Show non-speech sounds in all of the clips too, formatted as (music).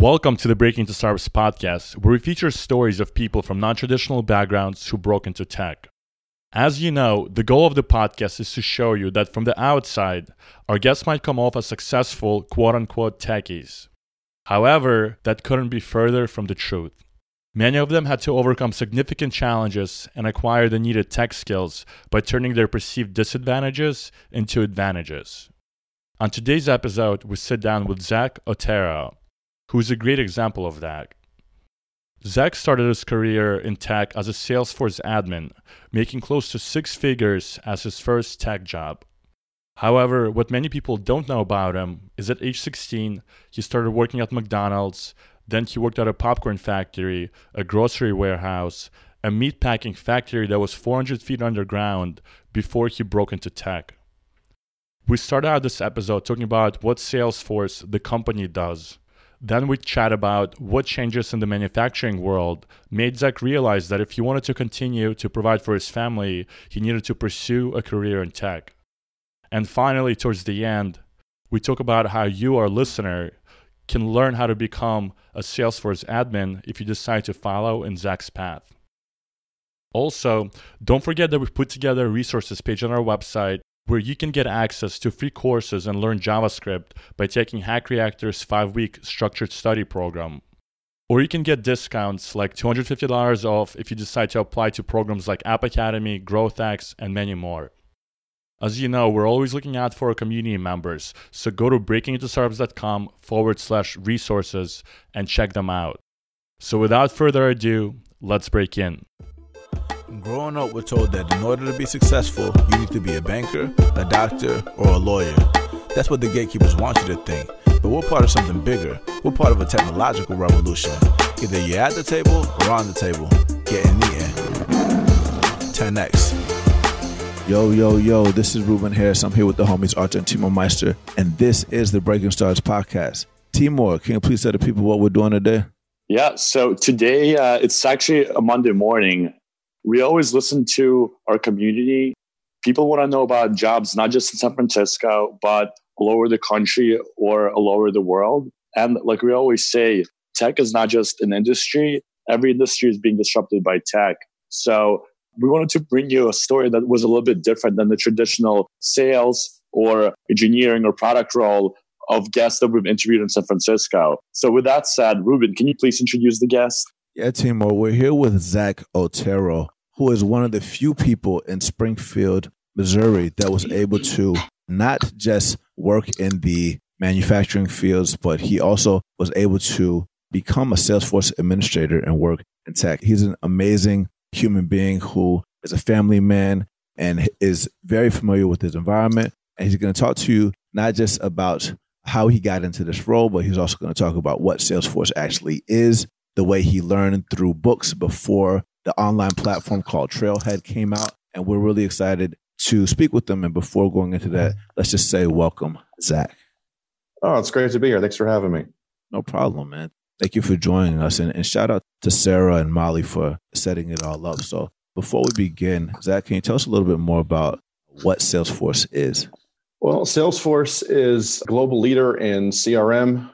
Welcome to the Breaking into Startups podcast, where we feature stories of people from non traditional backgrounds who broke into tech. As you know, the goal of the podcast is to show you that from the outside, our guests might come off as successful quote unquote techies. However, that couldn't be further from the truth. Many of them had to overcome significant challenges and acquire the needed tech skills by turning their perceived disadvantages into advantages. On today's episode, we sit down with Zach Otero, who is a great example of that. Zach started his career in tech as a Salesforce admin, making close to six figures as his first tech job. However, what many people don't know about him is that at age 16, he started working at McDonald's then he worked at a popcorn factory, a grocery warehouse, a meatpacking factory that was 400 feet underground before he broke into tech. We started out this episode talking about what Salesforce, the company, does. Then we chat about what changes in the manufacturing world made Zach realize that if he wanted to continue to provide for his family, he needed to pursue a career in tech. And finally, towards the end, we talk about how you, our listener, can learn how to become a Salesforce admin if you decide to follow in Zach's path. Also, don't forget that we've put together a resources page on our website where you can get access to free courses and learn JavaScript by taking Hack Reactor's five week structured study program. Or you can get discounts like $250 off if you decide to apply to programs like App Academy, GrowthX, and many more. As you know, we're always looking out for our community members, so go to breakingintostartups.com forward slash resources and check them out. So without further ado, let's break in. Growing up, we're told that in order to be successful, you need to be a banker, a doctor, or a lawyer. That's what the gatekeepers want you to think. But we're part of something bigger. We're part of a technological revolution. Either you're at the table or on the table. Get in the end. 10x. Yo, yo, yo, this is Ruben Harris. I'm here with the homies Artur and Timur Meyster, and this is the Breaking Stars podcast. Timur, can you please tell the people what we're doing today? Yeah, so today uh, it's actually a Monday morning. We always listen to our community. People want to know about jobs, not just in San Francisco, but all over the country or all over the world. And like we always say, tech is not just an industry, every industry is being disrupted by tech. So we wanted to bring you a story that was a little bit different than the traditional sales or engineering or product role of guests that we've interviewed in San Francisco. So, with that said, Ruben, can you please introduce the guest? Yeah, Timur, we're here with Zach Otero, who is one of the few people in Springfield, Missouri, that was able to not just work in the manufacturing fields, but he also was able to become a Salesforce administrator and work in tech. He's an amazing human being who is a family man and is very familiar with his environment. And he's going to talk to you not just about how he got into this role, but he's also going to talk about what Salesforce actually is, the way he learned through books before the online platform called Trailhead came out. And we're really excited to speak with them. And before going into that, let's just say welcome, Zach. Oh, it's great to be here. Thanks for having me. No problem, man. Thank you for joining us. And, and shout out to Sarah and Molly for setting it all up. So before we begin, Zach, can you tell us a little bit more about what Salesforce is? Well, Salesforce is a global leader in CRM,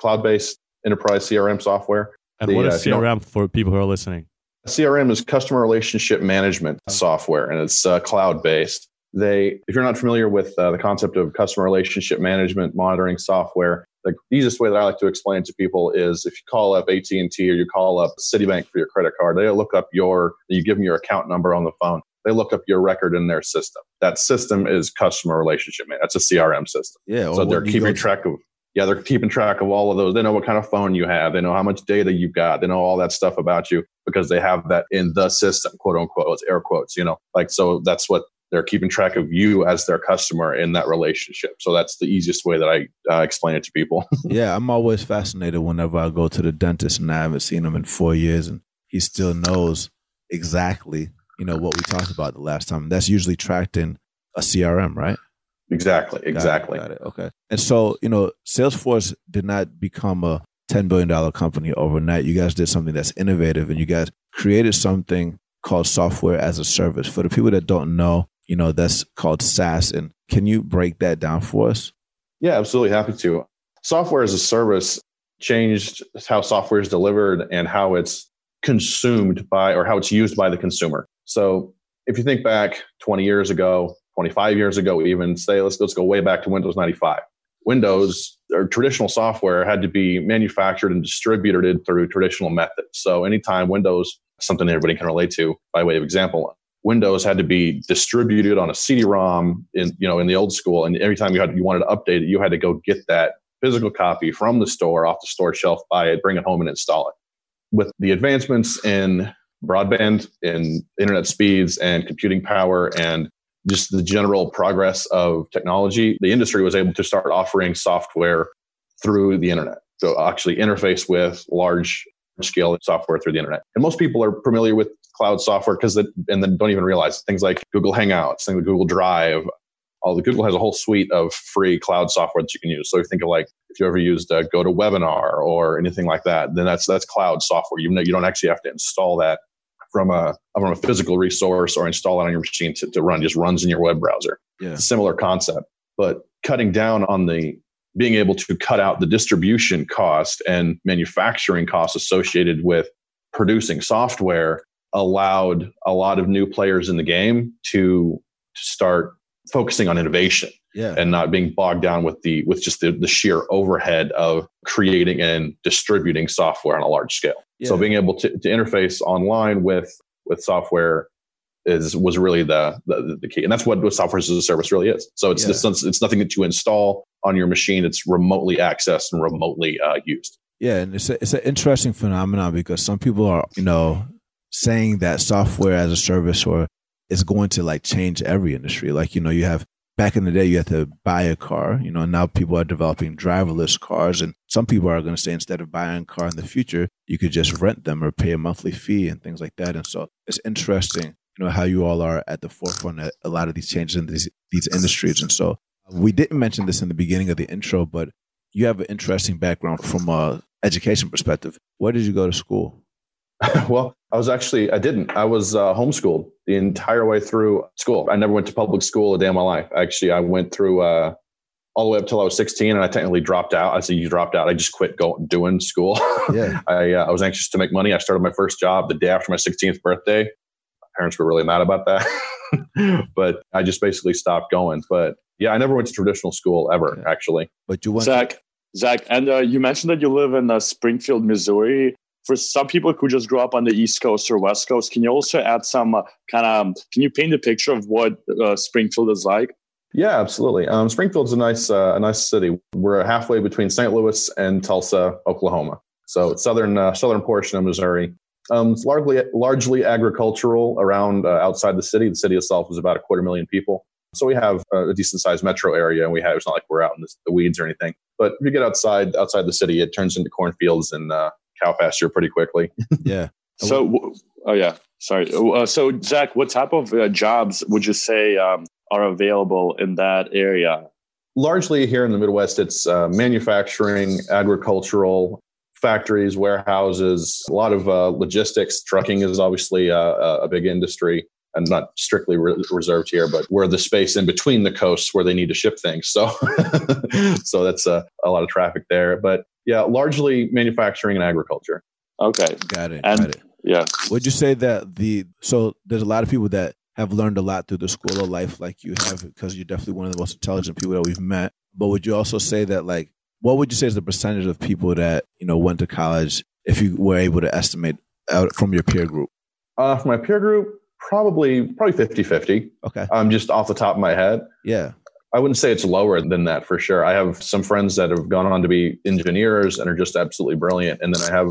cloud based enterprise CRM software. And the, what is CRM uh, you know, for people who are listening? CRM is customer relationship management software, and it's uh, cloud based. They, if you're not familiar with uh, the concept of customer relationship management monitoring software, the easiest way that I like to explain to people is if you call up AT&T or you call up Citibank for your credit card, they look up your, you give them your account number on the phone. They look up your record in their system. That system is customer relationship man. That's a CRM system. Yeah. So they're keeping track of, yeah, they're keeping track of all of those. They know what kind of phone you have. They know how much data you've got. They know all that stuff about you because they have that in the system, quote unquote. It's air quotes, you know, like, so that's what they're keeping track of you as their customer in that relationship. So that's the easiest way that I uh, explain it to people. (laughs) yeah, I'm always fascinated whenever I go to the dentist and I haven't seen him in four years and he still knows exactly, you know, what we talked about the last time. That's usually tracked in a CRM, right? Exactly, exactly. Got it, got it. Okay. And so, you know, Salesforce did not become a $10 billion company overnight. You guys did something that's innovative and you guys created something called software as a service. For the people that don't know, you know, that's called SaaS. And can you break that down for us? Yeah, absolutely. Happy to. Software as a service changed how software is delivered and how it's consumed by or how it's used by the consumer. So if you think back 20 years ago, 25 years ago, even say let's let's go way back to Windows 95. Windows or traditional software had to be manufactured and distributed through traditional methods. So anytime Windows, something everybody can relate to by way of example, Windows had to be distributed on a CD-ROM in you know in the old school, and every time you had you wanted to update it, you had to go get that physical copy from the store off the store shelf, buy it, bring it home, and install it. With the advancements in broadband, in internet speeds, and computing power, and just the general progress of technology, the industry was able to start offering software through the internet. So actually interface with large scale software through the internet. And most people are familiar with cloud software because and then don't even realize things like Google Hangouts, things like Google Drive. All the Google has a whole suite of free cloud software that you can use. So think of like if you ever used uh, GoToWebinar or anything like that, then that's that's cloud software. You know, you don't actually have to install that from a from a physical resource or install it on your machine to, to run. Just runs in your web browser. Yeah. It's a similar concept, but cutting down on the being able to cut out the distribution cost and manufacturing costs associated with producing software allowed a lot of new players in the game to, to start focusing on innovation yeah. and not being bogged down with the with just the, the sheer overhead of creating and distributing software on a large scale. Yeah. So being able to, to interface online with with software is was really the, the, the key, and that's what, what software as a service really is. So it's, yeah. it's it's nothing that you install on your machine; it's remotely accessed and remotely uh, used. Yeah, and it's a, it's an interesting phenomenon because some people are you know saying that software as a service or is going to like change every industry. Like you know, you have back in the day you had to buy a car you know and now people are developing driverless cars and some people are going to say instead of buying a car in the future you could just rent them or pay a monthly fee and things like that. And so it's interesting you know how you all are at the forefront of a lot of these changes in these these industries. And so we didn't mention this in the beginning of the intro but you have an interesting background from a education perspective. Where did you go to school? (laughs) Well, I was actually, I didn't. I was uh, homeschooled the entire way through school. I never went to public school a day in my life. Actually, I went through uh, all the way up till I was 16 and I technically dropped out. I said, you dropped out. I just quit going, doing school. (laughs) Yeah. I, uh, I was anxious to make money. I started my first job the day after my 16th birthday. My parents were really mad about that, (laughs) but I just basically stopped going. But yeah, I never went to traditional school ever, actually. But you went Zach, to- Zach, and uh, you mentioned that you live in uh, Springfield, Missouri for some people who just grew up on the East Coast or West Coast, can you also add some uh, kind of, um, can you paint a picture of what uh, Springfield is like? Yeah, absolutely. Um, Springfield's a nice, uh, a nice city. We're halfway between St. Louis and Tulsa, Oklahoma. So it's southern, uh, southern portion of Missouri. Um, it's largely, largely agricultural around uh, outside the city. The city itself is about a quarter million people. So we have a decent sized metro area, and we have it's not like we're out in the, the, weeds or anything. But if you get outside outside the city, it turns into cornfields and uh, cow pasture pretty quickly. (laughs) yeah. So, oh yeah, sorry. Uh, so, Zach, what type of uh, jobs would you say um, are available in that area? Largely here in the Midwest, it's uh, manufacturing, agricultural, factories, warehouses, a lot of uh, logistics. Trucking is obviously uh, a, a big industry and not strictly re- reserved here, but we're the space in between the coasts where they need to ship things. So, (laughs) so that's a, a lot of traffic there. But yeah, largely manufacturing and agriculture. Okay, got it. And got it. yeah, would you say that the so there's a lot of people that have learned a lot through the school of life, like you have, because you're definitely one of the most intelligent people that we've met. But would you also say that like what would you say is the percentage of people that you know went to college if you were able to estimate out from your peer group? Uh, from my peer group, probably probably 50 50 okay. um just off the top of my head. Yeah. I wouldn't say it's lower than that for sure. I have some friends that have gone on to be engineers and are just absolutely brilliant, and then I have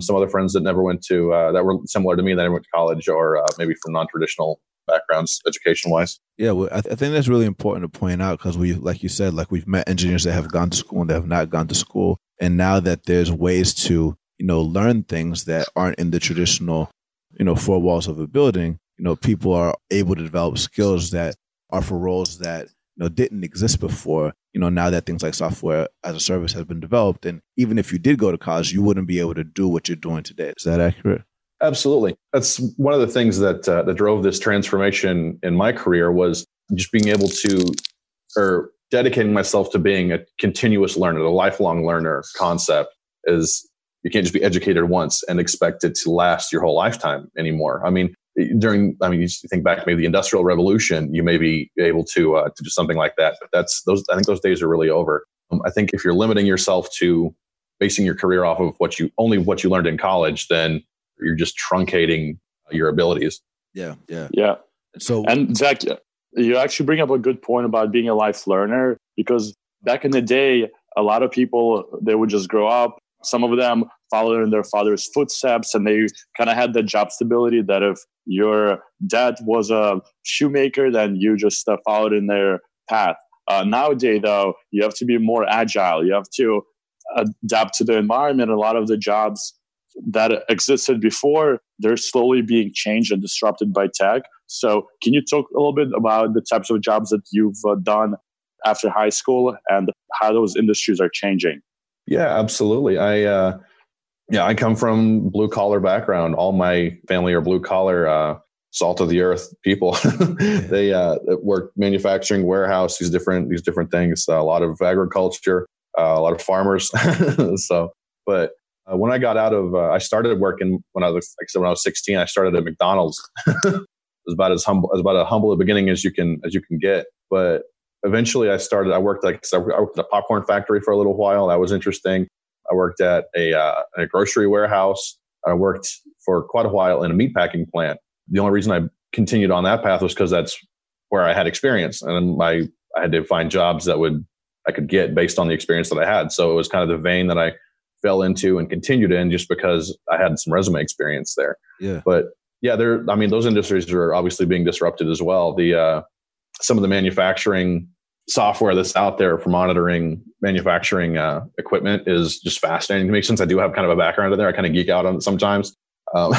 some other friends that never went to uh, that were similar to me that never went to college or uh, maybe from non-traditional backgrounds education wise. Yeah, well, I, th- I, think that's really important to point out because we, like you said, like we've met engineers that have gone to school and that have not gone to school, and now that there's ways to you know learn things that aren't in the traditional you know four walls of a building, you know people are able to develop skills that are for roles that you know didn't exist before you know now that things like software as a service has been developed. And even if you did go to college you wouldn't be able to do what you're doing today. Is that accurate? Absolutely. That's one of the things that uh, that drove this transformation in my career was just being able to or dedicating myself to being a continuous learner a lifelong learner concept is you can't just be educated once and expect it to last your whole lifetime anymore. I mean, during I mean, you think back maybe the Industrial Revolution, you may be able to uh, to do something like that. But that's those. I think those days are really over. Um, I think if you're limiting yourself to basing your career off of what you only what you learned in college, then you're just truncating your abilities. Yeah, yeah, yeah. So and Zach, you actually bring up a good point about being a life learner because back in the day, a lot of people they would just grow up. Some of them followed in their father's footsteps, and they kind of had the job stability that if your dad was a shoemaker, then you just uh, followed in their path. Uh, nowadays, though, you have to be more agile. You have to adapt to the environment. A lot of the jobs that existed before, they're slowly being changed and disrupted by tech. So, can you talk a little bit about the types of jobs that you've uh, done after high school and how those industries are changing? Yeah, absolutely. I uh, yeah, I come from blue collar background. All my family are blue collar, uh, salt of the earth people. (laughs) they uh, work manufacturing, warehouse, these different these different things. Uh, a lot of agriculture, uh, a lot of farmers. (laughs) so, but uh, when I got out of, uh, I started working when I was like I said when I was 16. I started at McDonald's. (laughs) it was about as humble as about a humble a beginning as you can as you can get. But eventually, I started. I worked like I worked at a popcorn factory for a little while. That was interesting. I worked at a, uh, a grocery warehouse. I worked for quite a while in a meat packing plant. The only reason I continued on that path was because that's where I had experience, and I I had to find jobs that would I could get based on the experience that I had. So it was kind of the vein that I fell into and continued in just because I had some resume experience there. Yeah. But yeah, there. I mean, those industries are obviously being disrupted as well. The uh, some of the manufacturing software that's out there for monitoring manufacturing uh, equipment is just fascinating to me. Since I do have kind of a background in there, I kind of geek out on it sometimes. Um,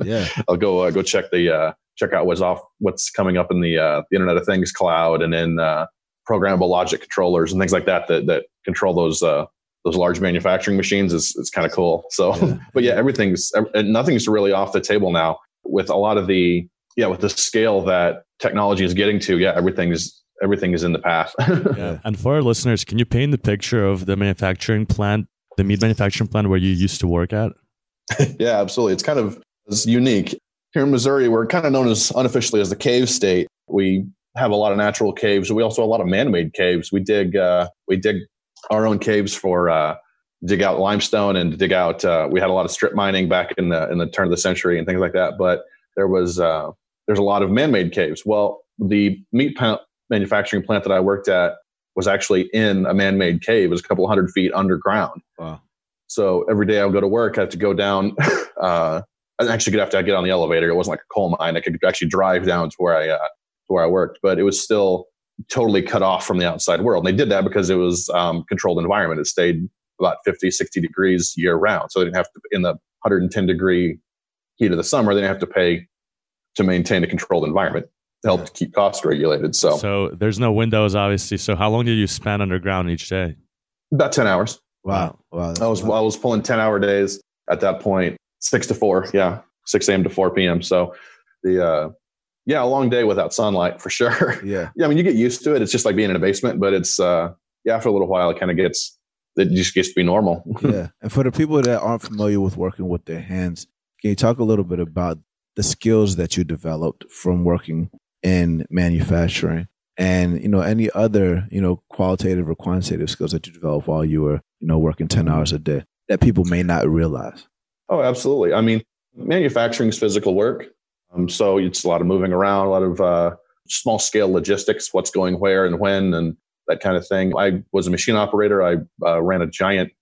(laughs) yeah, I'll go uh, go check the uh, check out what's off what's coming up in the uh, the Internet of Things cloud, and then uh, programmable logic controllers and things like that that that control those uh, those large manufacturing machines is is kind of cool. So, yeah. (laughs) but yeah, everything's nothing's really off the table now with a lot of the yeah with the scale that technology is getting to. Yeah, everything's everything is in the path. (laughs) yeah. And for our listeners, can you paint the picture of the manufacturing plant, the meat manufacturing plant where you used to work at? (laughs) yeah, absolutely. It's kind of it's unique. Here in Missouri, we're kind of known as unofficially as the cave state. We have a lot of natural caves. We also have a lot of man-made caves. We dig uh, we dig our own caves for uh, dig out limestone and dig out. Uh, we had a lot of strip mining back in the in the turn of the century and things like that. But there was uh, there's a lot of man-made caves. Well, the meat manufacturing plant that I worked at was actually in a man-made cave. It was a couple hundred feet underground. Wow. So every day I would go to work, I had to go down. (laughs) Uh, I actually could have to get on the elevator. It wasn't like a coal mine. I could actually drive down to where I uh, to where I worked, but it was still totally cut off from the outside world. And they did that because it was um, controlled environment. It stayed about 50, 60 degrees year round. So they didn't have to, in the 110 degree heat of the summer, they didn't have to pay to maintain a controlled environment helped keep costs regulated. So, so there's no windows, obviously. So, how long did you spend underground each day? About ten hours. Wow, wow. I was I was pulling ten hour days at that point, six to four. Yeah, six a.m. to four p.m. So, the uh, yeah, a long day without sunlight for sure. (laughs) Yeah, yeah. I mean, you get used to it. It's just like being in a basement, but it's uh, yeah. After a little while, it kind of gets it just gets to be normal. (laughs) yeah, and for the people that aren't familiar with working with their hands, can you talk a little bit about the skills that you developed from working in manufacturing and you know any other you know qualitative or quantitative skills that you develop while you were you know working 10 hours a day that people may not realize? Oh absolutely. I mean manufacturing is physical work. Um, so it's a lot of moving around a lot of uh, small scale logistics what's going where and when and that kind of thing. I was a machine operator. I uh, ran a giant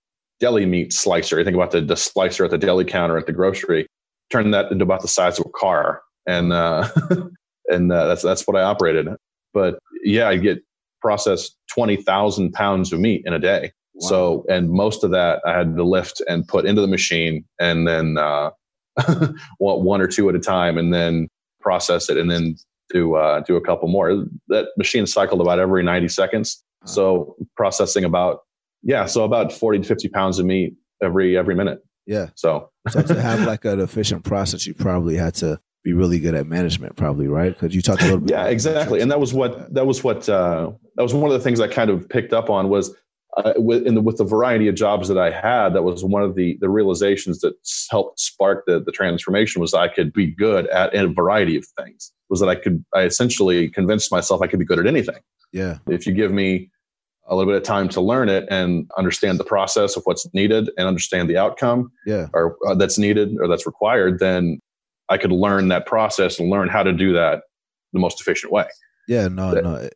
deli meat slicer. You think about the, the slicer at the deli counter at the grocery turn that into about the size of a car and uh, (laughs) and uh, that's that's what I operated. But yeah, I get processed twenty thousand pounds of meat in a day. Wow. So, and most of that I had to lift and put into the machine, and then uh, (laughs) one or two at a time, and then process it, and then do uh, do a couple more. That machine cycled about every ninety seconds. So processing about yeah, so about forty to fifty pounds of meat every every minute. Yeah. So, (laughs) so to have like an efficient process, you probably had to be really good at management, probably, right? Because you talked a little bit. yeah, exactly. And that was what that was what uh, that was one of the things I kind of picked up on was uh, with, the, with the variety of jobs that I had, that was one of the the realizations that helped spark the the transformation was I could be good at a variety of things. Was that I could I essentially convinced myself I could be good at anything. Yeah. If you give me a little bit of time to learn it and understand the process of what's needed and understand the outcome yeah. or uh, that's needed or that's required, then I could learn that process and learn how to do that the most efficient way. Yeah, no, that, no.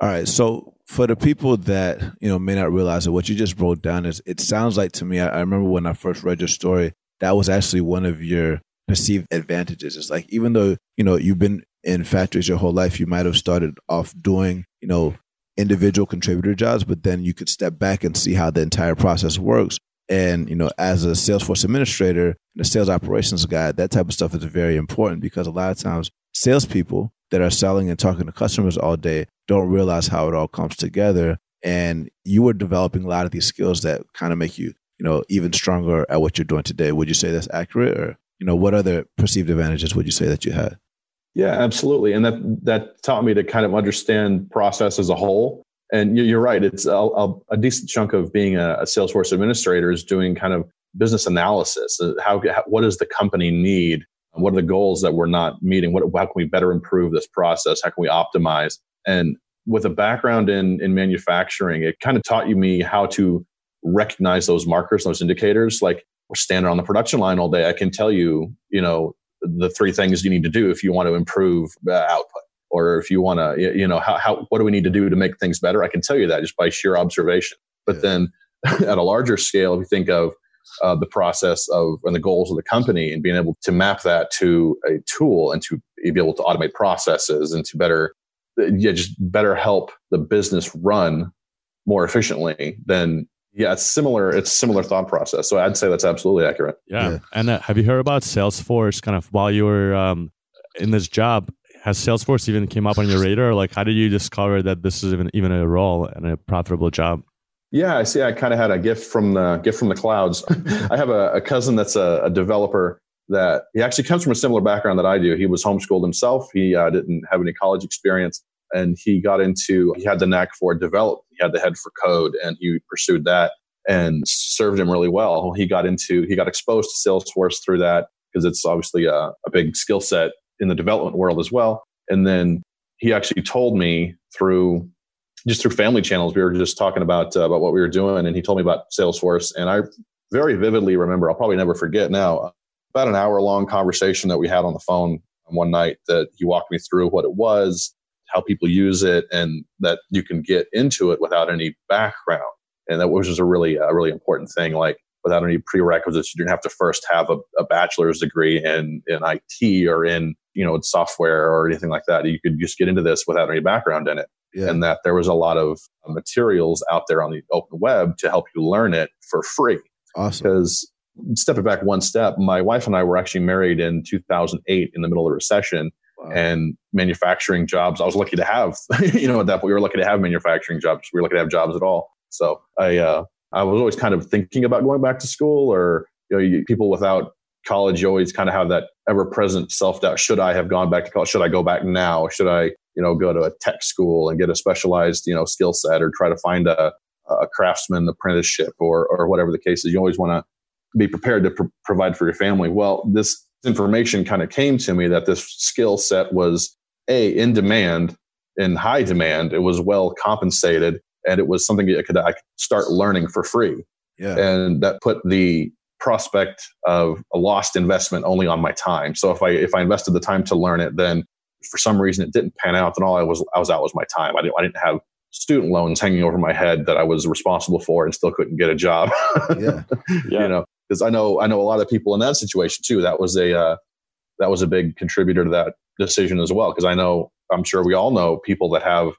All right. So for the people that, you know, may not realize that what you just broke down is it sounds like to me, I, I remember when I first read your story, that was actually one of your perceived advantages. It's like even though, you know, you've been in factories your whole life, you might have started off doing, you know, individual contributor jobs, but then you could step back and see how the entire process works. And, you know, as a Salesforce administrator and a sales operations guy, that type of stuff is very important because a lot of times salespeople that are selling and talking to customers all day don't realize how it all comes together. And you were developing a lot of these skills that kind of make you, you know, even stronger at what you're doing today. Would you say that's accurate or, you know, what other perceived advantages would you say that you had? Yeah, absolutely. And that that taught me to kind of understand process as a whole. And you're right; it's a, a, decent chunk of being a, a, Salesforce administrator is doing kind of business analysis. Uh, how, how what does the company need? What are the goals that we're not meeting? What how can we better improve this process? How can we optimize? And with a background in in manufacturing, it kind of taught you me how to recognize those markers, those indicators. Like we're standing on the production line all day, I can tell you, you know, the three things you need to do if you want to improve uh, output or if you want to you know how, how what do we need to do to make things better i can tell you that just by sheer observation but yeah. then (laughs) at a larger scale if you think of uh, the process of and the goals of the company and being able to map that to a tool and to be able to automate processes and to better yeah just better help the business run more efficiently then yeah, it's similar. It's similar thought process. So I'd say that's absolutely accurate. Yeah. yeah. And uh, have you heard about Salesforce? Kind of while you were um, in this job, has Salesforce even came up on your radar? Like, how did you discover that this is even even a role and a profitable job? Yeah, I see. I kind of had a gift from the gift from the clouds. (laughs) I have a, a cousin that's a, a, developer that he actually comes from a similar background that I do. He was homeschooled himself. He uh, didn't have any college experience, and he got into he had the knack for develop he had the head for code and he pursued that and served him really well. He got into he got exposed to salesforce through that because it's obviously a, a big skill set in the development world as well. And then he actually told me through just through family channels we were just talking about uh, about what we were doing and he told me about salesforce and i very vividly remember i'll probably never forget now about an hour long conversation that we had on the phone one night that he walked me through what it was how people use it and that you can get into it without any background. And that was just a really, a really important thing. Like without any prerequisites, you didn't have to first have a, a bachelor's degree in, in IT or in, you know, software or anything like that. You could just get into this without any background in it. Yeah. And that there was a lot of uh, materials out there on the open web to help you learn it for free. Awesome. Because stepping back one step, my wife and I were actually married in 2008 in the middle of the recession and manufacturing jobs. I was lucky to have, (laughs) you know, at that point we were lucky to have manufacturing jobs. We were lucky to have jobs at all. So I, uh, I was always kind of thinking about going back to school or, you know, you, people without college, you always kind of have that ever present self doubt. Should I have gone back to college? Should I go back now? Should I, you know, go to a tech school and get a specialized, you know, skill set or try to find a, a craftsman apprenticeship or, or whatever the case is? You always want to be prepared to pr- provide for your family. Well, this information kind of came to me that this skill set was a in demand in high demand it was well compensated and it was something I could, I could start learning for free yeah. and that put the prospect of a lost investment only on my time so if i if i invested the time to learn it then for some reason it didn't pan out then all i was i was out was my time i didn't i didn't have student loans hanging over my head that i was responsible for and still couldn't get a job yeah. (laughs) yeah. you know because I know I know a lot of people in that situation too. That was a uh, that was a big contributor to that decision as well. Because I know I'm sure we all know people that have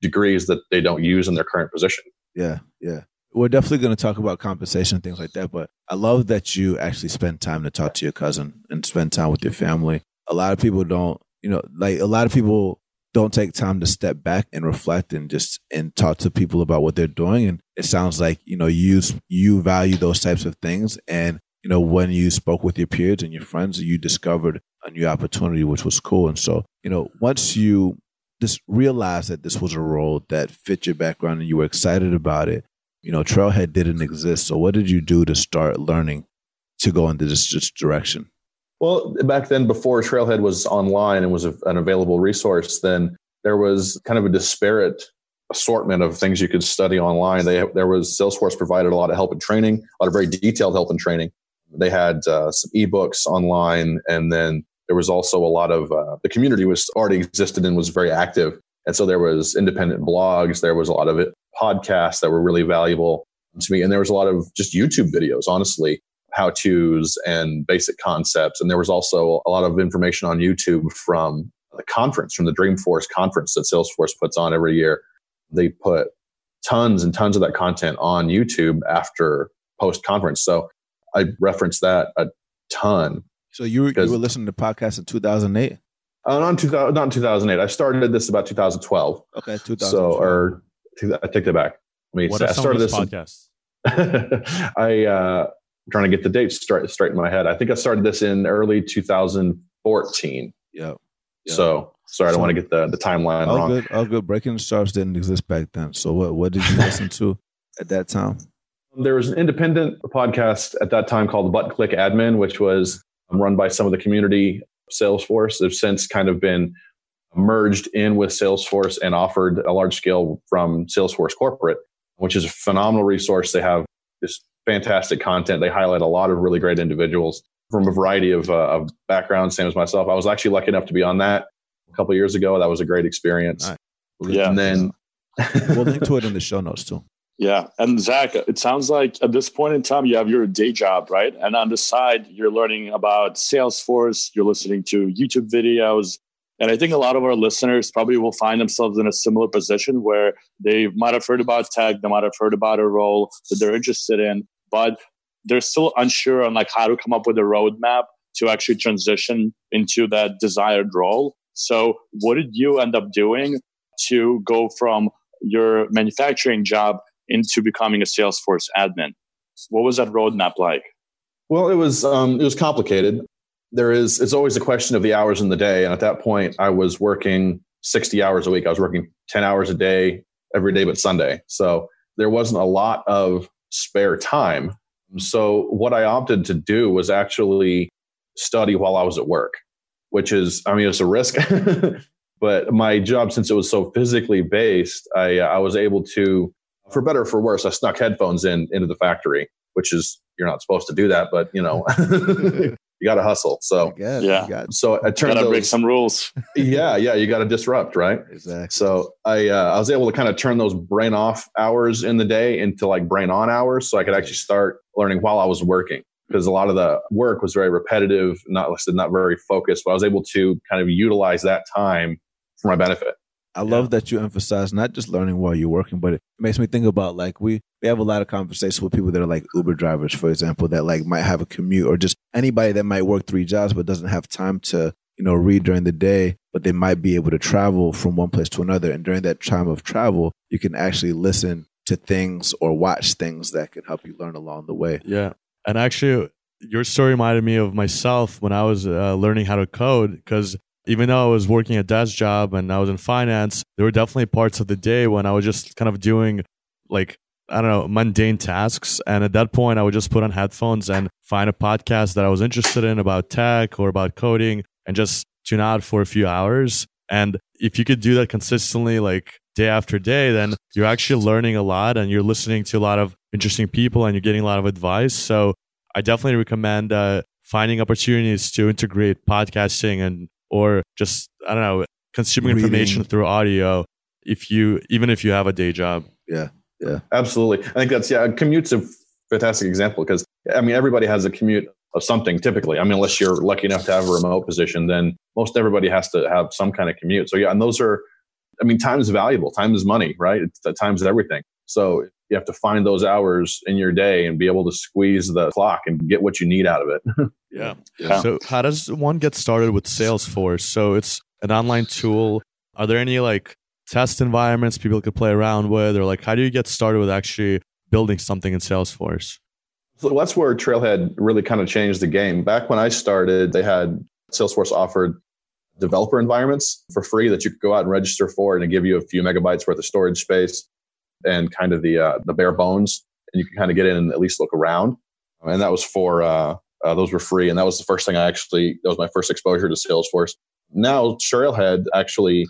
degrees that they don't use in their current position. Yeah, yeah. We're definitely going to talk about compensation and things like that. But I love that you actually spend time to talk to your cousin and spend time with your family. A lot of people don't, you know, like a lot of people don't take time to step back and reflect and just and talk to people about what they're doing and it sounds like you know you you value those types of things and you know when you spoke with your peers and your friends you discovered a new opportunity which was cool and so you know once you just realized that this was a role that fit your background and you were excited about it you know, Trailhead didn't exist. So what did you do to start learning to go into this, this direction? Well, back then, before Trailhead was online and was a, an available resource, then there was kind of a disparate assortment of things you could study online. They, there was Salesforce provided a lot of help and training, a lot of very detailed help and training. They had uh, some ebooks online, and then there was also a lot of uh, the community was already existed and was very active, and so there was independent blogs. There was a lot of it, podcasts that were really valuable to me, and there was a lot of just YouTube videos, honestly, how tos and basic concepts. And there was also a lot of information on YouTube from the conference, from the Dreamforce conference that Salesforce puts on every year. They put tons and tons of that content on YouTube after post conference. So I referenced that a ton. So you were, you were listening to podcasts in 2008? Uh, not, 2000, not 2008. I started this about 2012. Okay, 2012. So, or I take that back. I mean, what I started this podcast. (laughs) I uh, trying to get the dates straight straight in my head. I think I started this in early 2014. Yeah. So sorry, I don't want to get the, the timeline all wrong. Good, all good. Breaking into Startups didn't exist back then. So what what did you listen to (laughs) at that time? There was an independent podcast at that time called ButtonClick Admin, which was um, run by some of the community Salesforce. They've since kind of been merged in with Salesforce and offered a large scale from Salesforce Corporate, which is a phenomenal resource. They have this fantastic content. They highlight a lot of really great individuals from a variety of, uh, of backgrounds, same as myself. I was actually lucky enough to be on that a couple years ago. That was a great experience. Nice. Yeah. And then we'll (laughs) link to it in the show notes too. Yeah. And Zach, it sounds like at this point in time, you have your day job, right? And on the side, you're learning about Salesforce, you're listening to YouTube videos. And I think a lot of our listeners probably will find themselves in a similar position where they might have heard about tech, they might have heard about a role that they're interested in, but they're still unsure on like how to come up with a roadmap to actually transition into that desired role. So what did you end up doing to go from your manufacturing job into becoming a Salesforce admin? What was that roadmap like? Well, it was um, it was complicated. There is it's always a question of the hours in the day, and at that point, I was working sixty hours a week. I was working ten hours a day every day but Sunday, so there wasn't a lot of spare time so what I opted to do was actually study while I was at work, which is, I mean, it's a risk. (laughs) but my job, since it was so physically based, I, I was able to, for better for worse, I snuck headphones in into the factory, which is you're not supposed to do that, but you know, (laughs) you got to hustle. So yeah, so I turned to break some rules. (laughs) yeah, yeah, you got to disrupt, right? Exactly. So I uh, I was able to kind of turn those brain off hours in the day into like brain on hours, so I could actually start learning while I was working because a lot of the work was very repetitive, not listed, not very focused. But I was able to kind of utilize that time for my benefit. I love that you emphasize not just learning while you're working, but it makes me think about like we we have a lot of conversations with people that are like Uber drivers, for example, that like might have a commute or just anybody that might work three jobs but doesn't have time to you know read during the day, but they might be able to travel from one place to another, and during that time of travel, you can actually listen to things or watch things that can help you learn along the way. Yeah, and actually, your story reminded me of myself when I was uh, learning how to code because even though I was working a desk job and I was in finance, there were definitely parts of the day when I was just kind of doing like, I don't know, mundane tasks. And at that point, I would just put on headphones and find a podcast that I was interested in about tech or about coding and just tune out for a few hours. And if you could do that consistently, like day after day, then you're actually learning a lot and you're listening to a lot of interesting people and you're getting a lot of advice. So I definitely recommend uh, finding opportunities to integrate podcasting and or just I don't know consuming Reading. information through audio if you even if you have a day job. Yeah, yeah, absolutely. I think that's yeah. Commute's a fantastic example because I mean everybody has a commute of something typically. I mean unless you're lucky enough to have a remote position, then most everybody has to have some kind of commute. So yeah, and those are. I mean, time is valuable. Time is money, right? It's, time is everything. So you have to find those hours in your day and be able to squeeze the clock and get what you need out of it. (laughs) yeah. yeah. So how does one get started with Salesforce? So it's an online tool. Are there any like test environments people could play around with or like how do you get started with actually building something in Salesforce? So that's where Trailhead really kind of changed the game. Back when I started, they had Salesforce offered developer environments for free that you could go out and register for and give you a few megabytes worth of storage space and kind of the uh, the bare bones, and you can kind of get in and at least look around. And that was for uh, uh, those were free, and that was the first thing I actually that was my first exposure to Salesforce. Now Trailhead actually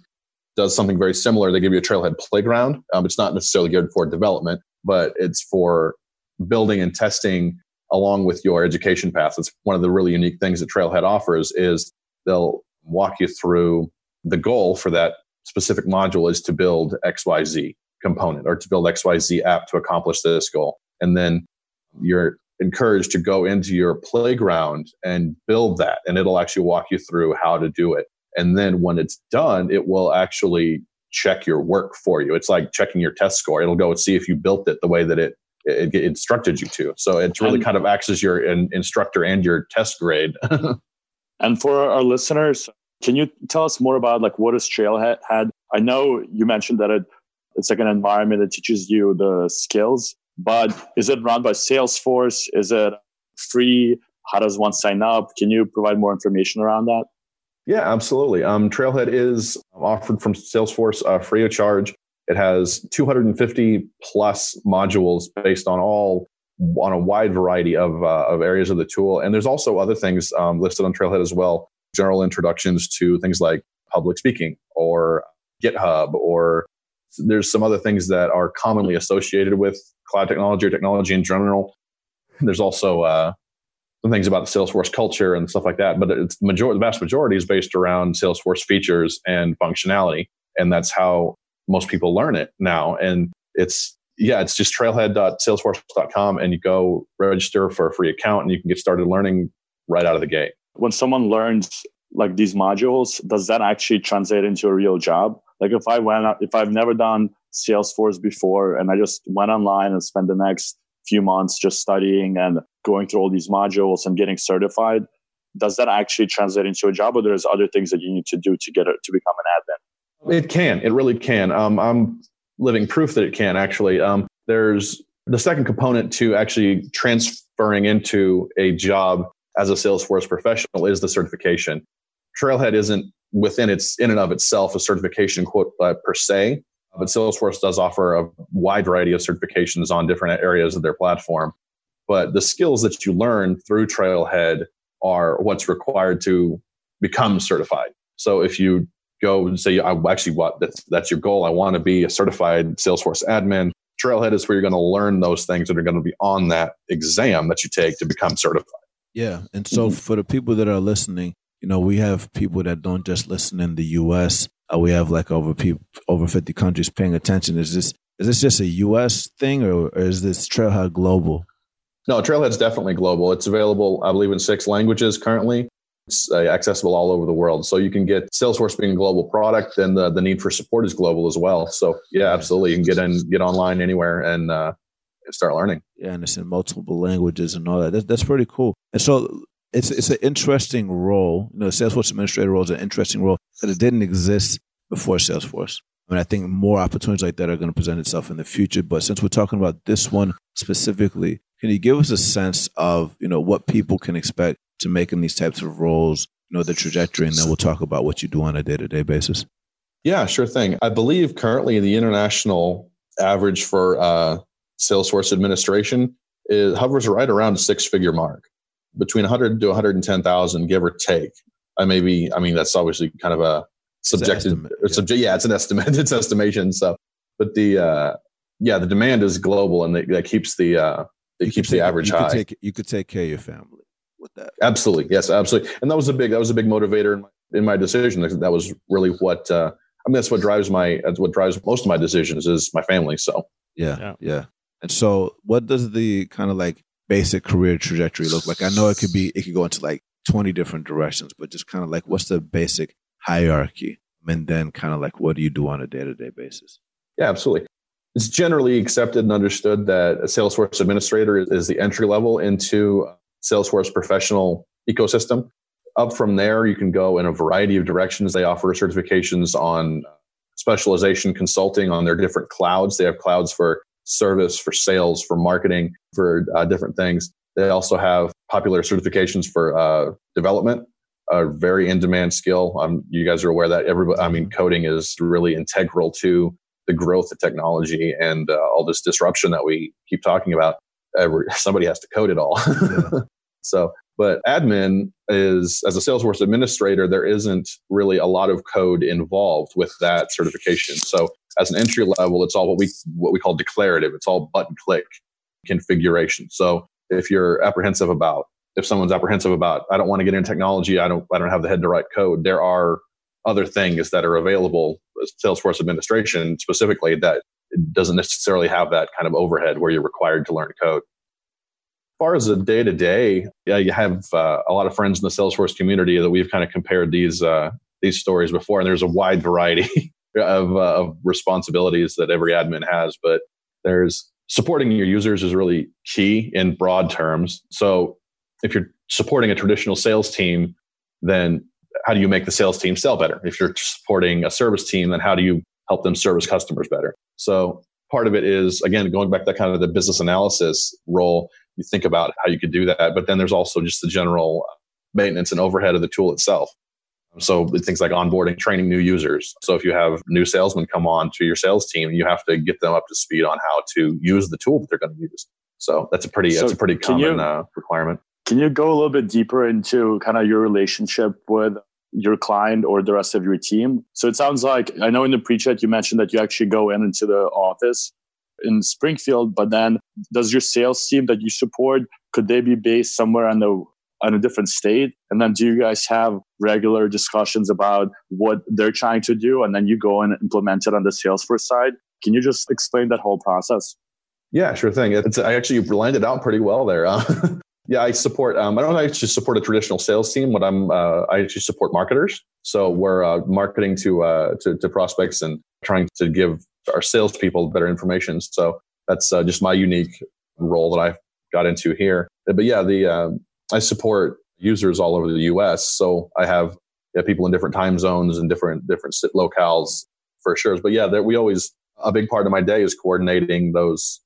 does something very similar. They give you a Trailhead playground. Um, it's not necessarily good for development, but it's for building and testing along with your education path. It's one of the really unique things that Trailhead offers is they'll walk you through the goal for that specific module is to build XYZ component or to build XYZ app to accomplish this goal. And then you're encouraged to go into your playground and build that. And it'll actually walk you through how to do it. And then when it's done, it will actually check your work for you. It's like checking your test score. It'll go and see if you built it the way that it, it, it instructed you to. So it really kind of acts as your in, instructor and your test grade. (laughs) and for our listeners, can you tell us more about like what is Trailhead? Had I know you mentioned that it, it's like an environment that teaches you the skills, but is it run by Salesforce? Is it free? How does one sign up? Can you provide more information around that? Yeah, absolutely. Um, Trailhead is offered from Salesforce uh, free of charge. It has 250 plus modules based on all on a wide variety of, uh, of areas of the tool. And there's also other things um, listed on Trailhead as well general introductions to things like public speaking or GitHub, or there's some other things that are commonly associated with cloud technology or technology in general. There's also uh, some things about the Salesforce culture and stuff like that, but it's major- the vast majority is based around Salesforce features and functionality, and that's how most people learn it now. And it's yeah, it's just trailhead.salesforce.com, and you go register for a free account, and you can get started learning right out of the gate when someone learns like these modules, does that actually translate into a real job? Like if I went, if I've never done Salesforce before and I just went online and spent the next few months just studying and going through all these modules and getting certified, does that actually translate into a job or there's other things that you need to do to get it to become an admin? It can. It really can. Um, I'm living proof that it can actually. Um, there's the second component to actually transferring into a job as a Salesforce professional is the certification. Trailhead isn't within its in and of itself a certification quote uh, per se, but Salesforce does offer a wide variety of certifications on different areas of their platform. But the skills that you learn through Trailhead are what's required to become certified. So if you go and say, I actually what that's that's your goal. I want to be a certified Salesforce admin. Trailhead is where you're going to learn those things that are going to be on that exam that you take to become certified. Yeah. And so mm-hmm. for the people that are listening, you know, we have people that don't just listen in the US. Uh, we have like over people over 50 countries paying attention. Is this is this just a US thing or, or is this Trailhead global? No, Trailhead's definitely global. It's available, I believe, in six languages currently. It's uh, accessible all over the world. So you can get Salesforce being a global product, and the, the need for support is global as well. So yeah, absolutely, you can get in, get online anywhere, and uh, start learning. Yeah, and it's in multiple languages and all that. That's, that's pretty cool. And so it's it's an interesting role. You know, Salesforce administrator role is an interesting role that it didn't exist before Salesforce. I mean, I think more opportunities like that are going to present itself in the future. But since we're talking about this one specifically, can you give us a sense of you know what people can expect to make in these types of roles? You know, the trajectory, and then we'll talk about what you do on a day to day basis. Yeah, sure thing. I believe currently the international average for uh, Salesforce administration is hovers right around a six figure mark between 100 to 110,000, give or take. I may be, I mean, that's obviously kind of a subjective, yeah. subject. Yeah, it's an estimate, (laughs) it's estimation. So, but the, uh, yeah, the demand is global and that, that keeps the, uh, it you keeps the average you high. Could take, you could take care of your family with that. Absolutely. Yes, absolutely. And that was a big, that was a big motivator in my, in my decision. That was really what, uh, I mean, that's what drives my, that's what drives most of my decisions is my family. So, yeah, yeah. yeah. And so, what does the kind of like basic career trajectory look like? I know it could be, it could go into like 20 different directions, but just kind of like what's the basic hierarchy? And then kind of like what do you do on a day to day basis? Yeah, absolutely. It's generally accepted and understood that a Salesforce administrator is the entry level into Salesforce professional ecosystem. Up from there, you can go in a variety of directions. They offer certifications on specialization consulting on their different clouds. They have clouds for service, for sales, for marketing, for uh, different things. They also have popular certifications for uh, development, a very in demand skill. Um, you guys are aware that everybody, I mean, coding is really integral to the growth of technology and uh, all this disruption that we keep talking about, every, (laughs) somebody has to code it all. Yeah. (laughs) so, but admin is, as a Salesforce administrator, there isn't really a lot of code involved with that certification. So, as an entry level, it's all what we what we call declarative. It's all button click configuration. So, if you're apprehensive about if someone's apprehensive about I don't want to get into technology, I don't I don't have the head to write code, there are other things that are available Salesforce administration specifically that doesn't necessarily have that kind of overhead where you're required to learn code. As far as the day to day, yeah, you have uh, a lot of friends in the Salesforce community that we've kind of compared these uh, these stories before, and there's a wide variety (laughs) of, uh, of responsibilities that every admin has. But there's supporting your users is really key in broad terms. So if you're supporting a traditional sales team, then how do you make the sales team sell better? If you're supporting a service team, then how do you help them service customers better? So part of it is again going back to kind of the business analysis role. You think about how you could do that, but then there's also just the general maintenance and overhead of the tool itself. So things like onboarding, training new users. So if you have new salesmen come on to your sales team, you have to get them up to speed on how to use the tool that they're going to use. So that's a pretty so that's a pretty common you, uh, requirement. Can you go a little bit deeper into kind of your relationship with your client or the rest of your team? So it sounds like I know in the pre-chat you mentioned that you actually go in into the office in Springfield, but then does your sales team that you support could they be based somewhere on the on a different state? And then do you guys have regular discussions about what they're trying to do and then you go and implement it on the Salesforce side? Can you just explain that whole process? Yeah, sure thing. It's I actually it out pretty well there. (laughs) Yeah, I support. Um, I don't actually support a traditional sales team. What I'm, uh, I actually support marketers. So we're uh, marketing to, uh, to, to prospects and trying to give our salespeople better information. So that's uh, just my unique role that I've got into here. But yeah, the um, I support users all over the U.S. So I have yeah, people in different time zones and different different locales for sure. But yeah, we always a big part of my day is coordinating those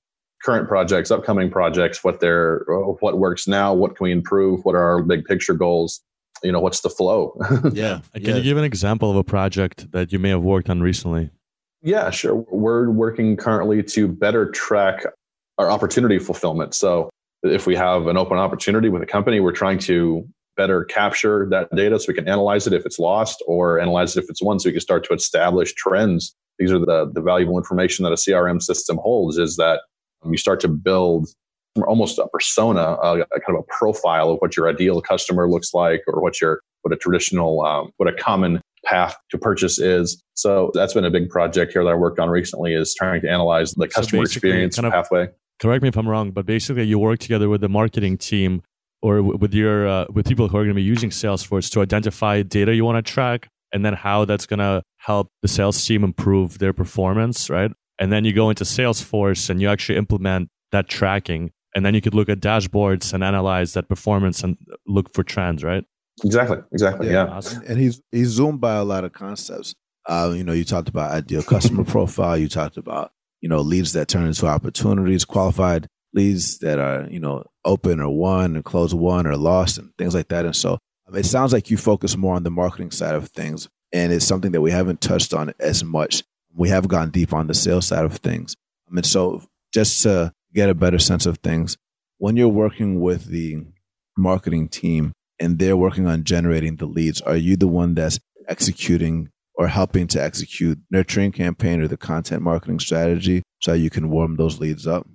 current projects, upcoming projects, what they're, uh, what works now, what can we improve, what are our big picture goals, you know, what's the flow? (laughs) yeah. Can yeah. you give an example of a project that you may have worked on recently? Yeah, sure. We're working currently to better track our opportunity fulfillment. So if we have an open opportunity with a company, we're trying to better capture that data so we can analyze it if it's lost or analyze it if it's won so we can start to establish trends. These are the, the valuable information that a CRM system holds is that you start to build almost a persona, a, a, kind of a profile of what your ideal customer looks like, or what your what a traditional, um, what a common path to purchase is. So that's been a big project here that I worked on recently is trying to analyze the customer so experience kind of, pathway. Correct me if I'm wrong, but basically you work together with the marketing team or with your uh, with people who are going to be using Salesforce to identify data you want to track, and then how that's going to help the sales team improve their performance, right? And then you go into Salesforce and you actually implement that tracking. And then you could look at dashboards and analyze that performance and look for trends, right? Exactly. Exactly. Yeah. yeah. Awesome. And he's he's zoomed by a lot of concepts. Uh, you know, you talked about ideal customer profile. You talked about you know leads that turn into opportunities, qualified leads that are you know open or won and close won or lost and things like that. And so um, it sounds like you focus more on the marketing side of things, and it's something that we haven't touched on as much we have gone deep on the sales side of things. I mean, so just to get a better sense of things, when you're working with the marketing team and they're working on generating the leads, are you the one that's executing or helping to execute nurturing campaign or the content marketing strategy so you can warm those leads up?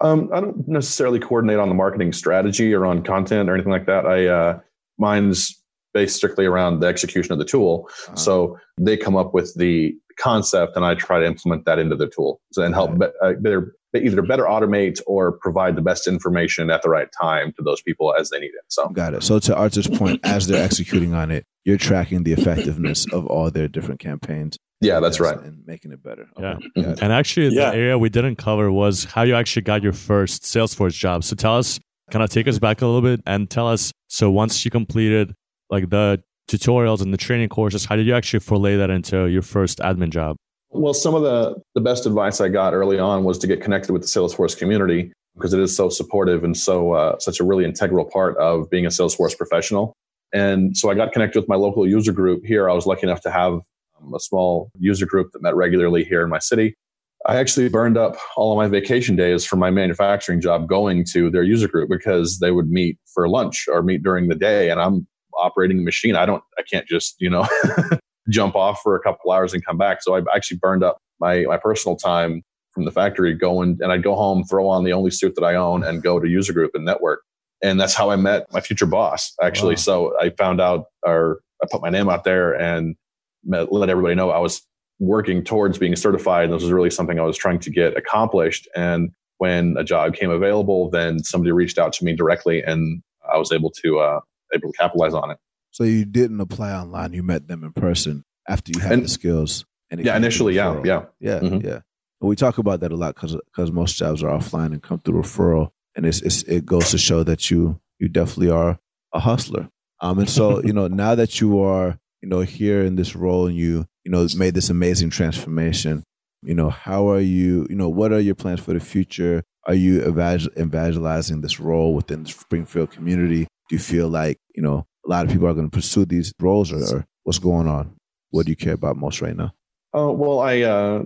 Um, I don't necessarily coordinate on the marketing strategy or on content or anything like that. I uh, mine's based strictly around the execution of the tool. Uh-huh. So they come up with the concept and I try to implement that into the tool so, and help be, uh, better, either better automate or provide the best information at the right time to those people as they need it. So got it. So to Artur's point, as they're executing on it, you're tracking the effectiveness of all their different campaigns. Yeah, that's right. And making it better. Okay. Yeah. And actually, yeah. the area we didn't cover was how you actually got your first Salesforce job. So tell us, kind of take us back a little bit and tell us. So once you completed like the tutorials and the training courses, how did you actually foray that into your first admin job? Well, some of the, the best advice I got early on was to get connected with the Salesforce community because it is so supportive and so uh, such a really integral part of being a Salesforce professional. And so I got connected with my local user group here. I was lucky enough to have um, a small user group that met regularly here in my city. I actually burned up all of my vacation days from my manufacturing job going to their user group because they would meet for lunch or meet during the day. And I'm operating the machine. I don't, I can't just, you know, (laughs) jump off for a couple hours and come back. So I actually burned up my, my personal time from the factory going and I'd go home, throw on the only suit that I own and go to user group and network. And that's how I met my future boss actually. Wow. So I found out or I put my name out there and met, let everybody know I was working towards being certified. And this was really something I was trying to get accomplished. And when a job came available, then somebody reached out to me directly and I was able to, uh, able to capitalize on it. So you didn't apply online. You met them in person after you had and, the skills. And yeah, initially, yeah, yeah, yeah, mm-hmm. yeah. we talk about that a lot because because most jobs are offline and come through referral, and it's, it's it goes to show that you you definitely are a hustler. Um, and so you know now that you are you know here in this role and you you know made this amazing transformation, you know how are you you know what are your plans for the future? Are you evangelizing this role within the Springfield community? Do you feel like you know a lot of people are going to pursue these roles, or, or what's going on? What do you care about most right now? Uh, well, I uh,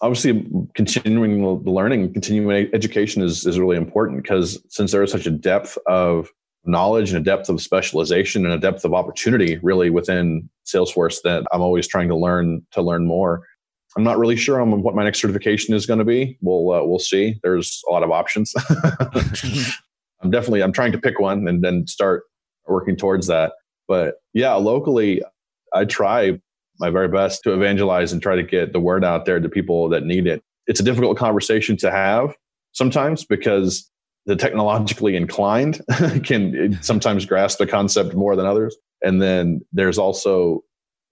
obviously continuing the learning, continuing education is is really important because since there is such a depth of knowledge and a depth of specialization and a depth of opportunity really within Salesforce that I'm always trying to learn to learn more. I'm not really sure on what my next certification is going to be. We'll uh, we'll see. There's a lot of options. (laughs) (laughs) I'm definitely I'm trying to pick one and then start working towards that. But yeah, locally, I try my very best to evangelize and try to get the word out there to people that need it. It's a difficult conversation to have sometimes because the technologically inclined (laughs) can sometimes grasp the concept more than others. And then there's also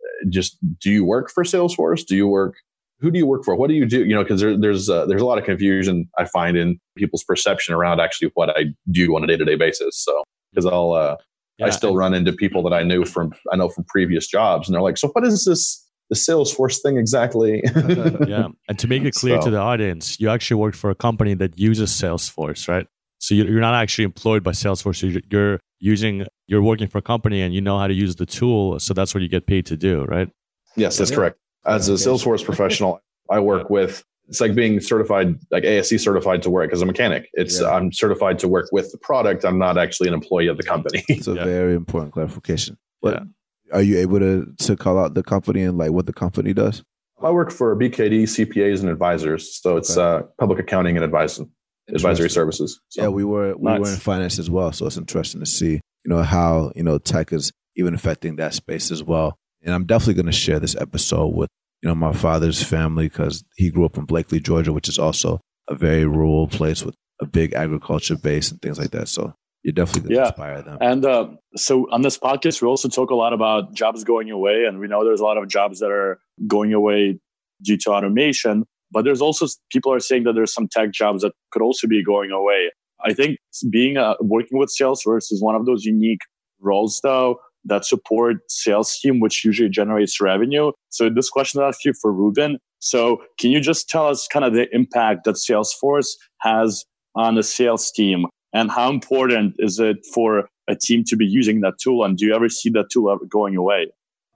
uh, just do you work for Salesforce? Do you work? Who do you work for? What do you do? You know, because there, there's uh, there's a lot of confusion I find in people's perception around actually what I do on a day to day basis. So because I'll uh, yeah. I still run into people that I knew from I know from previous jobs, and they're like, "So what is this?" The Salesforce thing exactly. (laughs) yeah, and to make it clear so. to the audience, you actually work for a company that uses Salesforce, right? So you're not actually employed by Salesforce. You're using, you're working for a company, and you know how to use the tool. So that's what you get paid to do, right? Yes, that's yeah. correct. As a Salesforce professional, I work with it's like being certified, like ASE certified to work as a mechanic. It's yeah. I'm certified to work with the product. I'm not actually an employee of the company. (laughs) It's a yeah. very important clarification. But yeah. are you able to to call out the company and like what the company does? I work for BKD CPAs and advisors, so it's okay. uh, public accounting and advising advisory services. So. Yeah, we were we nice. were in finance as well, so it's interesting to see you know how you know tech is even affecting that space as well. And I'm definitely going to share this episode with you know, my father's family because he grew up in Blakely, Georgia, which is also a very rural place with a big agriculture base and things like that. So you're definitely yeah. inspire them. And uh, so on this podcast, we also talk a lot about jobs going away, and we know there's a lot of jobs that are going away due to automation. But there's also people are saying that there's some tech jobs that could also be going away. I think being uh, working with Salesforce is one of those unique roles, though, that support sales team, which usually generates revenue. So this question is actually for Ruben. So can you just tell us kind of the impact that Salesforce has on a sales team and how important is it for a team to be using that tool? And do you ever see that tool ever going away?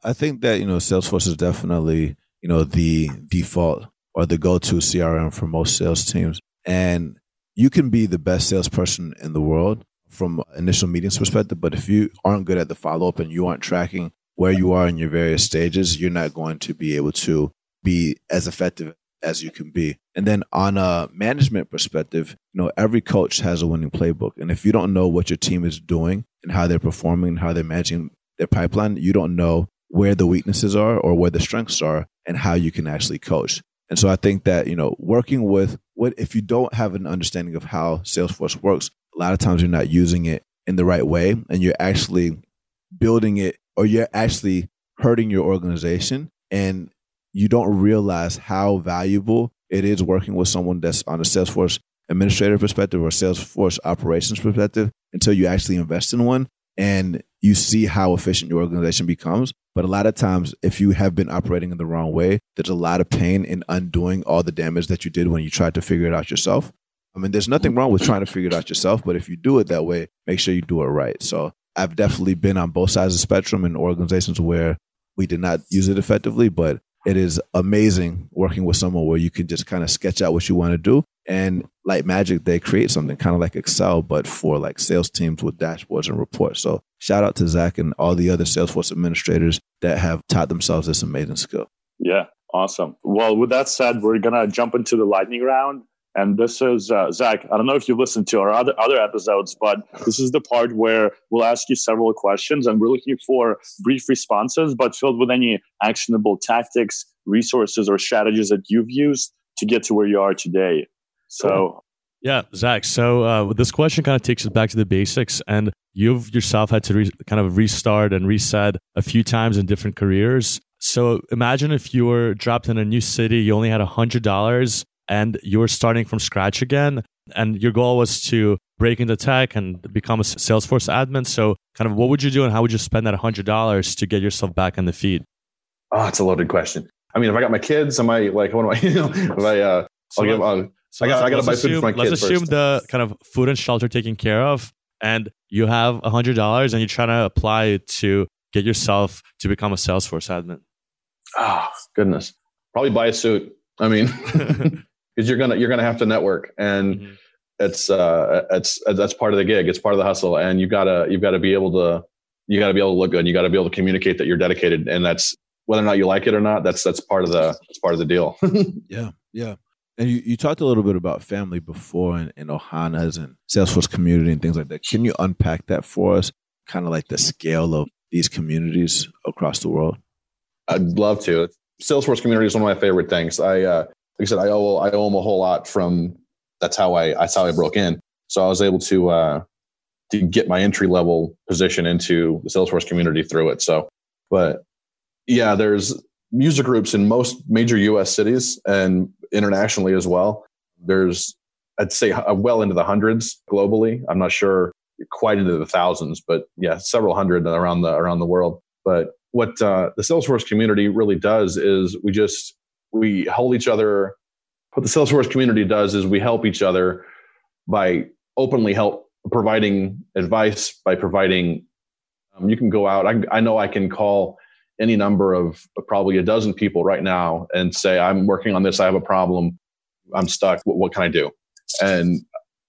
I think that, you know, Salesforce is definitely, you know, the default or the go-to CRM for most sales teams. And you can be the best salesperson in the world, from initial meetings perspective. But if you aren't good at the follow up and you aren't tracking where you are in your various stages, you're not going to be able to be as effective as you can be. And then on a management perspective, you know, every coach has a winning playbook. And if you don't know what your team is doing and how they're performing and how they're managing their pipeline, you don't know where the weaknesses are or where the strengths are and how you can actually coach. And so I think that, you know, working with what if you don't have an understanding of how Salesforce works, lot of times you're not using it in the right way and you're actually building it or you're actually hurting your organization and you don't realize how valuable it is working with someone that's on a Salesforce administrator perspective or Salesforce operations perspective until you actually invest in one and you see how efficient your organization becomes. But a lot of times, if you have been operating in the wrong way, there's a lot of pain in undoing all the damage that you did when you tried to figure it out yourself. I mean, there's nothing wrong with trying to figure it out yourself, but if you do it that way, make sure you do it right. So I've definitely been on both sides of the spectrum in organizations where we did not use it effectively, but it is amazing working with someone where you can just kind of sketch out what you want to do. And like magic, they create something kind of like Excel, but for like sales teams with dashboards and reports. So shout out to Zac and all the other Salesforce administrators that have taught themselves this amazing skill. Yeah, awesome. Well, with that said, we're going to jump into the lightning round. And this is uh, Zac. I don't know if you listened to our other, other episodes, but this is the part where we'll ask you several questions and we're looking for brief responses, but filled with any actionable tactics, resources, or strategies that you've used to get to where you are today. So, yeah, Zac. So, uh, this question kind of takes us back to the basics. And you've yourself had to re- kind of restart and reset a few times in different careers. So, imagine if you were dropped in a new city, you only had a $100 and you were starting from scratch again and your goal was to break into tech and become a Salesforce admin. So, kind of what would you do and how would you spend that $100 to get yourself back on the feed? Oh, it's a loaded question. I mean, if I got my kids, am I like, what am I, (laughs) you know, if I, uh, so I'll give, so I got, I got to buy assume, food for my kids. Let's assume first. the kind of food and shelter taken care of, and you have $100 and you're trying to apply to get yourself to become a Salesforce admin. Oh, goodness. Probably buy a suit. I mean, (laughs) (laughs) because you're gonna you're gonna have to network and mm-hmm. it's uh it's that's part of the gig it's part of the hustle and you've got to you've got to be able to you got to be able to look good and you got to be able to communicate that you're dedicated and that's whether or not you like it or not that's that's part of the that's part of the deal (laughs) yeah yeah and you, you talked a little bit about family before and, and Ohanas and Salesforce community and things like that. Can you unpack that for us? Kind of like the scale of these communities across the world? I'd love to. Salesforce community is one of my favorite things. I uh, like I said, I owe I owe him a whole lot from that's how I that's how I broke in. So I was able to uh, to get my entry level position into the Salesforce community through it. So, but yeah, there's user groups in most major U.S. cities and internationally as well. There's I'd say well into the hundreds globally. I'm not sure quite into the thousands, but yeah, several hundred around the around the world. But what uh, the Salesforce community really does is we just we hold each other. What the Salesforce community does is we help each other by openly help providing advice by providing. Um, you can go out. I, I know I can call any number of probably a dozen people right now and say, "I'm working on this. I have a problem. I'm stuck. What, what can I do?" And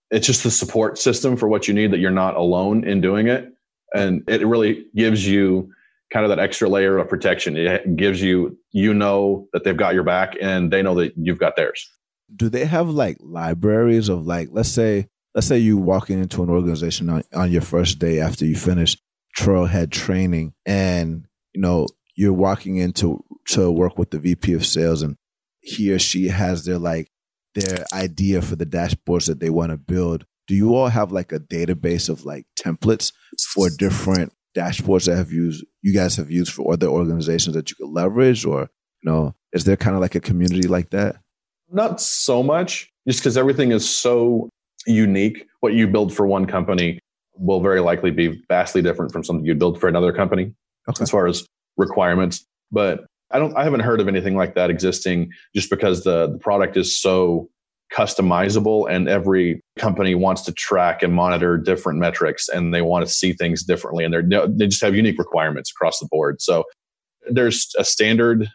it's just the support system for what you need that you're not alone in doing it, and it really gives you kind of that extra layer of protection. It gives you, you know, that they've got your back and they know that you've got theirs. Do they have like libraries of like, let's say, let's say you walking into an organization on, on your first day after you finish Trailhead training and, you know, you're walking into to work with the VP of sales and he or she has their like their idea for the dashboards that they want to build. Do you all have like a database of like templates for different dashboards that have used you guys have used for other organizations that you could leverage or you know is there kind of like a community like that? Not so much just because everything is so unique. What you build for one company will very likely be vastly different from something you build for another company okay. as far as requirements. But i don't i haven't heard of anything like that existing just because the the product is so customizable and every company wants to track and monitor different metrics and they want to see things differently and they're they just have unique requirements across the board. So there's a standard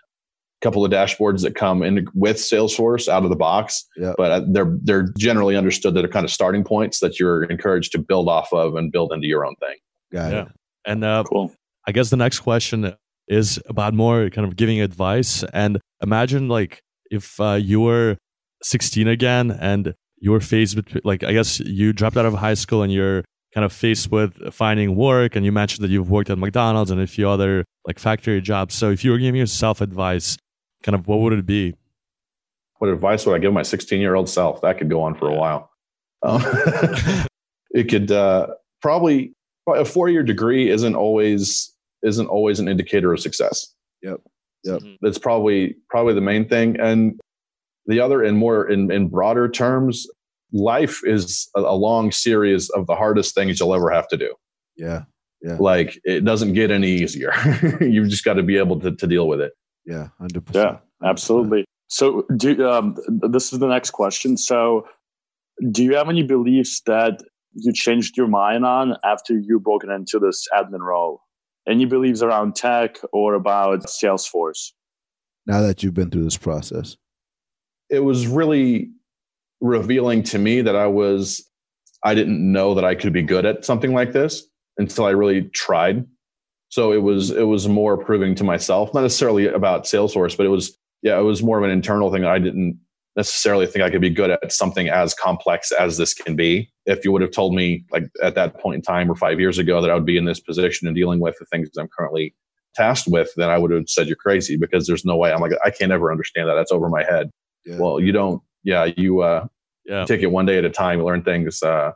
couple of dashboards that come in with salesforce out of the box yep. but uh, they're they're generally understood that are kind of starting points that you're encouraged to build off of and build into your own thing. Got yeah. it and uh, cool. I guess the next question is about more kind of giving advice. And imagine like if uh, you were 16 again and you're faced with like i guess you dropped out of high school and you're kind of faced with finding work and you mentioned that you've worked at mcdonald's and a few other like factory jobs. So if you were giving yourself advice kind of what would it be? What advice would i give my 16 year old self? That could go on for a while. Um, (laughs) it could uh, probably, probably a four year degree isn't always isn't always an indicator of success. Yep. Yep. Mm-hmm. that's probably probably the main thing. And the other, in more in, in broader terms, life is a, a long series of the hardest things you'll ever have to do. Yeah. Yeah. Like it doesn't get any easier. (laughs) You've just got to be able to, to deal with it. Yeah. 100%. Yeah, absolutely. So do, um, this is the next question. So do you have any beliefs that you changed your mind on after you broken into this admin role? Any beliefs around tech or about Salesforce? now that you've been through this process? It was really revealing to me that I was, I didn't know that I could be good at something like this until I really tried. So it was, it was more proving to myself, not necessarily about Salesforce, but it was, yeah, it was more of an internal thing. that I didn't necessarily think I could be good at something as complex as this can be. If you would have told me like at that point in time or five years ago that I would be in this position and dealing with the things I'm currently tasked with, then I would have said you're crazy because there's no way. I'm like, I can't ever understand that. That's over my head. Yeah. Well, you don't, yeah, you, uh, yeah. take it one day at a time, you learn things, uh,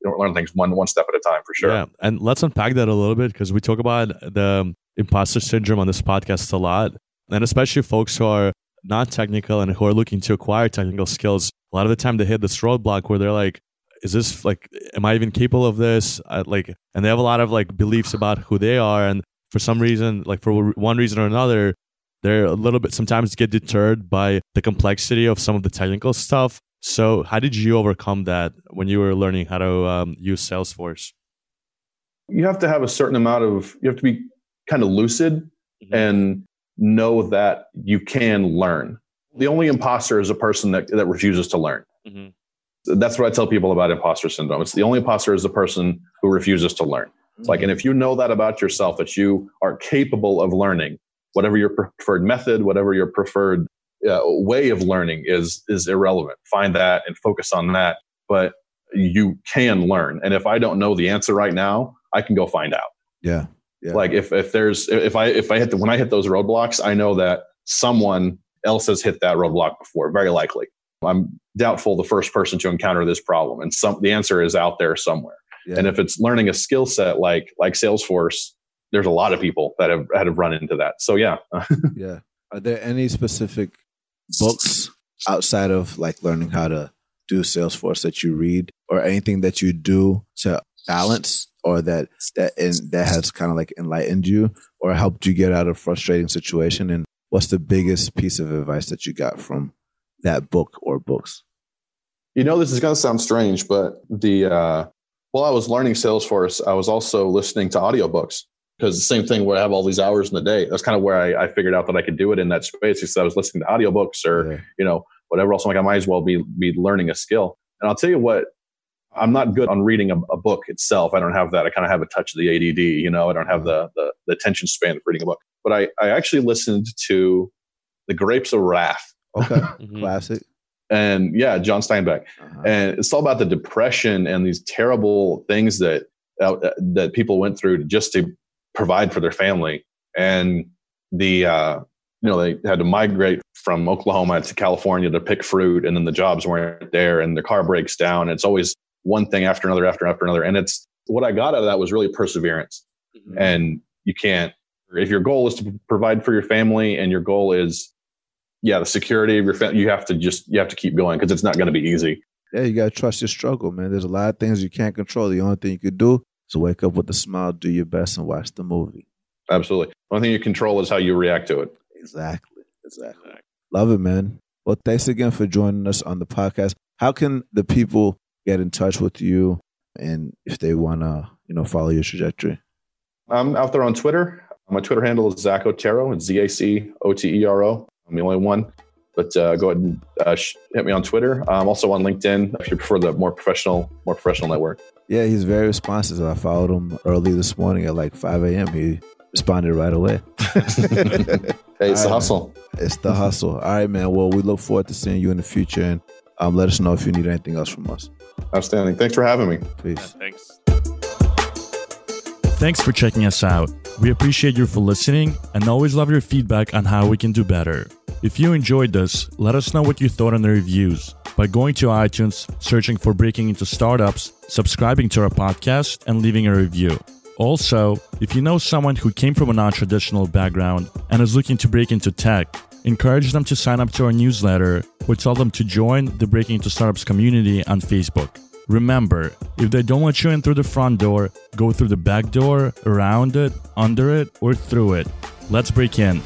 you don't learn things one, one step at a time for sure. Yeah. And let's unpack that a little bit because we talk about the imposter syndrome on this podcast a lot. And especially folks who are not technical and who are looking to acquire technical skills, a lot of the time they hit this roadblock where they're like, is this like, am I even capable of this? I, like, and they have a lot of like beliefs about who they are. And for some reason, like for one reason or another, they're a little bit sometimes get deterred by the complexity of some of the technical stuff. So, how did you overcome that when you were learning how to um, use Salesforce? You have to have a certain amount of, you have to be kind of lucid mm-hmm. and know that you can learn. The only imposter is a person that, that refuses to learn. Mm-hmm. That's what I tell people about imposter syndrome. It's the only imposter is the person who refuses to learn. Mm-hmm. Like, and if you know that about yourself, that you are capable of learning, whatever your preferred method, whatever your preferred uh, way of learning is, is irrelevant. Find that and focus on that. But you can learn. And if I don't know the answer right now, I can go find out. Yeah. Yeah. Like if if there's if I if I hit the, when I hit those roadblocks, I know that someone else has hit that roadblock before. Very likely. I'm doubtful the first person to encounter this problem, and some the answer is out there somewhere. Yeah. And if it's learning a skill set like like Salesforce, there's a lot of people that have that have run into that. So yeah. (laughs) yeah. Are there any specific books (laughs) outside of like learning how to do Salesforce that you read, or anything that you do to balance or that that in, that has kind of like enlightened you or helped you get out of frustrating situation and what's the biggest piece of advice that you got from that book or books you know this is going to sound strange but the uh, while i was learning salesforce i was also listening to audiobooks because the same thing where i have all these hours in the day that's kind of where I, I figured out that i could do it in that space because i was listening to audiobooks or yeah. you know whatever else I'm like i might as well be be learning a skill and i'll tell you what I'm not good on reading a, a book itself. I don't have that. I kind of have a touch of the ADD, you know, I don't have the, the, the attention span of reading a book. But I, I actually listened to The Grapes of Wrath. Okay. (laughs) mm-hmm. Classic. And yeah, John Steinbeck. Uh-huh. And it's all about the depression and these terrible things that, uh, that people went through just to provide for their family. And the, uh, you know, they had to migrate from Oklahoma to California to pick fruit, and then the jobs weren't there, and the car breaks down. It's always one thing after another after after another. And it's what I got out of that was really perseverance. Mm-hmm. And you can't if your goal is to provide for your family and your goal is yeah the security of your family you have to just you have to keep going because it's not going to be easy yeah you got to trust your struggle man there's a lot of things you can't control the only thing you can do is wake up with a smile do your best and watch the movie absolutely only thing you control is how you react to it exactly exactly love it man well thanks again for joining us on the podcast how can the people get in touch with you and if they want to, you know, follow your trajectory? I'm out there on Twitter. My Twitter handle is Zac Otero. It's Z A C O T E R O. I'm the only one. But uh, go ahead and uh, hit me on Twitter. I'm also on LinkedIn if you prefer the more professional, more professional network. Yeah, he's very responsive. I followed him early this morning at like 5 a.m. He responded right away. (laughs) hey, it's All the hustle. Man. It's the hustle. All right, man. Well, we look forward to seeing you in the future, and um, let us know if you need anything else from us. Outstanding. Thanks for having me. Peace. Yeah, thanks. Thanks for checking us out. We appreciate you for listening and always love your feedback on how we can do better. If you enjoyed this, let us know what you thought on the reviews by going to iTunes, searching for Breaking into Startups, subscribing to our podcast, and leaving a review. Also, if you know someone who came from a non traditional background and is looking to break into tech, encourage them to sign up to our newsletter or tell them to join the Breaking into Startups community on Facebook. Remember, if they don't let you in through the front door, go through the back door, around it, under it, or through it. Let's break in.